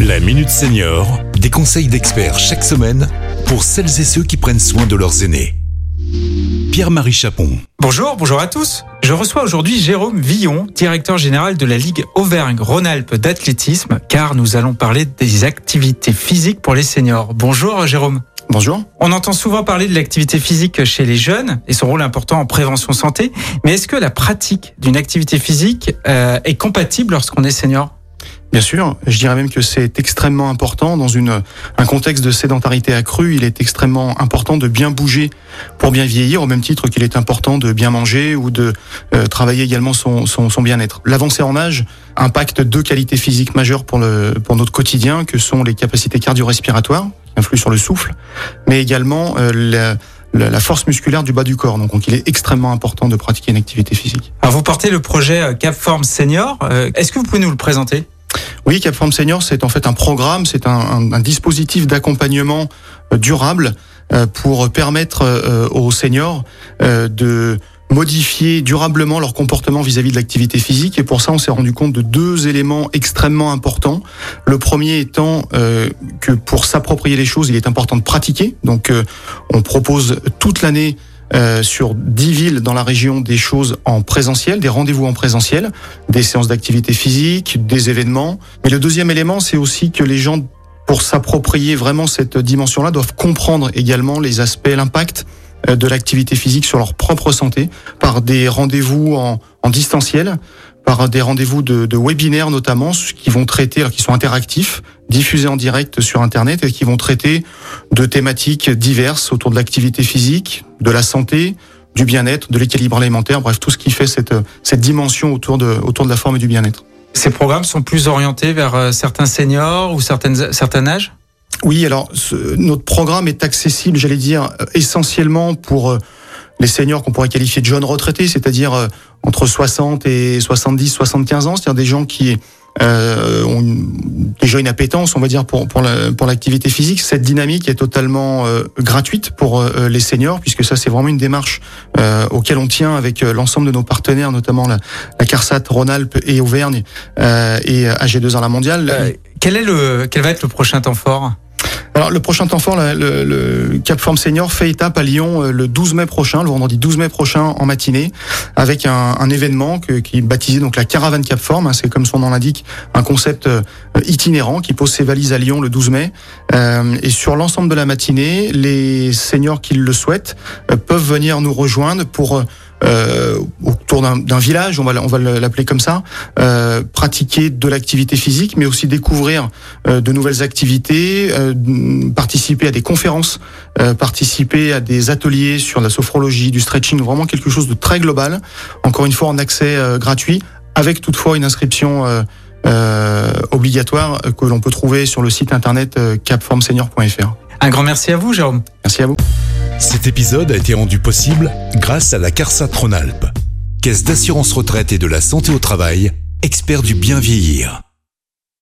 La Minute Senior, des conseils d'experts chaque semaine pour celles et ceux qui prennent soin de leurs aînés. Pierre-Marie Chapon. Bonjour, bonjour à tous. Je reçois aujourd'hui Jérôme Villon, directeur général de la Ligue Auvergne-Rhône-Alpes d'athlétisme, car nous allons parler des activités physiques pour les seniors. Bonjour Jérôme. Bonjour. On entend souvent parler de l'activité physique chez les jeunes et son rôle important en prévention santé, mais est-ce que la pratique d'une activité physique euh, est compatible lorsqu'on est senior? Bien sûr, je dirais même que c'est extrêmement important dans un contexte de sédentarité accrue. Il est extrêmement important de bien bouger pour bien vieillir, au même titre qu'il est important de bien manger ou de euh, travailler également son, bien-être. L'avancée en âge impacte deux qualités physiques majeures pour notre quotidien, que sont les capacités cardio-respiratoires, qui influent sur le souffle, mais également euh, la, la force musculaire du bas du corps. Donc, il est extrêmement important de pratiquer une activité physique. Alors, vous portez le projet euh, Capform Senior. Est-ce que vous pouvez nous le présenter? Oui, CapForm Senior, c'est en fait un programme, c'est un, un, un, dispositif d'accompagnement euh, durable euh, pour permettre euh, aux seniors de modifier durablement leur comportement vis-à-vis de l'activité physique. Et pour ça, on s'est rendu compte de deux éléments extrêmement importants. Le premier étant que pour s'approprier les choses, il est important de pratiquer. Donc, on propose toute l'année euh, sur 10 villes dans la région des choses en présentiel, des rendez-vous en présentiel, des séances d'activité physique, des événements. Mais le deuxième élément, c'est aussi que les gens, pour s'approprier vraiment cette dimension-là, doivent comprendre également les aspects, l'impact euh, de l'activité physique sur leur propre santé par des rendez-vous en, en distanciel, par des rendez-vous de, de, webinaires notamment, qui vont traiter, qui sont interactifs, diffusés en direct sur Internet et qui vont traiter de thématiques diverses autour de l'activité physique, de la santé, du bien-être, de l'équilibre alimentaire, bref, tout ce qui fait cette, cette dimension autour de, autour de la forme et du bien-être. Ces programmes sont plus orientés vers euh, certains seniors ou certaines, certains âges? Oui, alors ce, notre programme est accessible, j'allais dire, essentiellement pour euh, les seniors qu'on pourrait qualifier de jeunes retraités, c'est-à-dire euh, entre 60 et 70, 75 ans, c'est-à-dire des gens qui euh, ont déjà une appétence, on va dire, pour pour l'activité physique. Cette dynamique est totalement euh, gratuite pour euh, les seniors, puisque ça c'est vraiment une démarche euh, auquel on tient avec euh, l'ensemble de nos partenaires, notamment la, la CARSAT Rhône-Alpes et Auvergne et AG2 à la mondiale. quel est le quel va être le prochain temps fort? Alors le prochain temps fort, le, le, Cap Form Senior fait étape à Lyon euh, le 12 mai prochain, le vendredi 12 mai prochain en matinée, avec un, événement que, qui est baptisé donc la caravane Cap Form. Hein, c'est comme son nom l'indique, un concept euh, itinérant qui pose ses valises à Lyon le 12 mai. Euh, et sur l'ensemble de la matinée, les seniors qui le souhaitent peuvent venir nous rejoindre pour euh, autour d'un village, on va, on va l'appeler comme ça, euh, pratiquer de l'activité physique, mais aussi découvrir euh, de nouvelles activités, euh, participer à des conférences, euh, participer à des ateliers sur la sophrologie, du stretching, vraiment quelque chose de très global. Encore une fois, en accès euh, gratuit, avec toutefois une inscription obligatoire que l'on peut trouver sur le site internet capformsenior.fr. Un grand merci à vous, Jérôme. Merci à vous. Cet épisode a été rendu possible grâce à la CARSAT Rhône-Alpes, Caisse d'assurance retraite et de la santé au travail, expert du bien vieillir.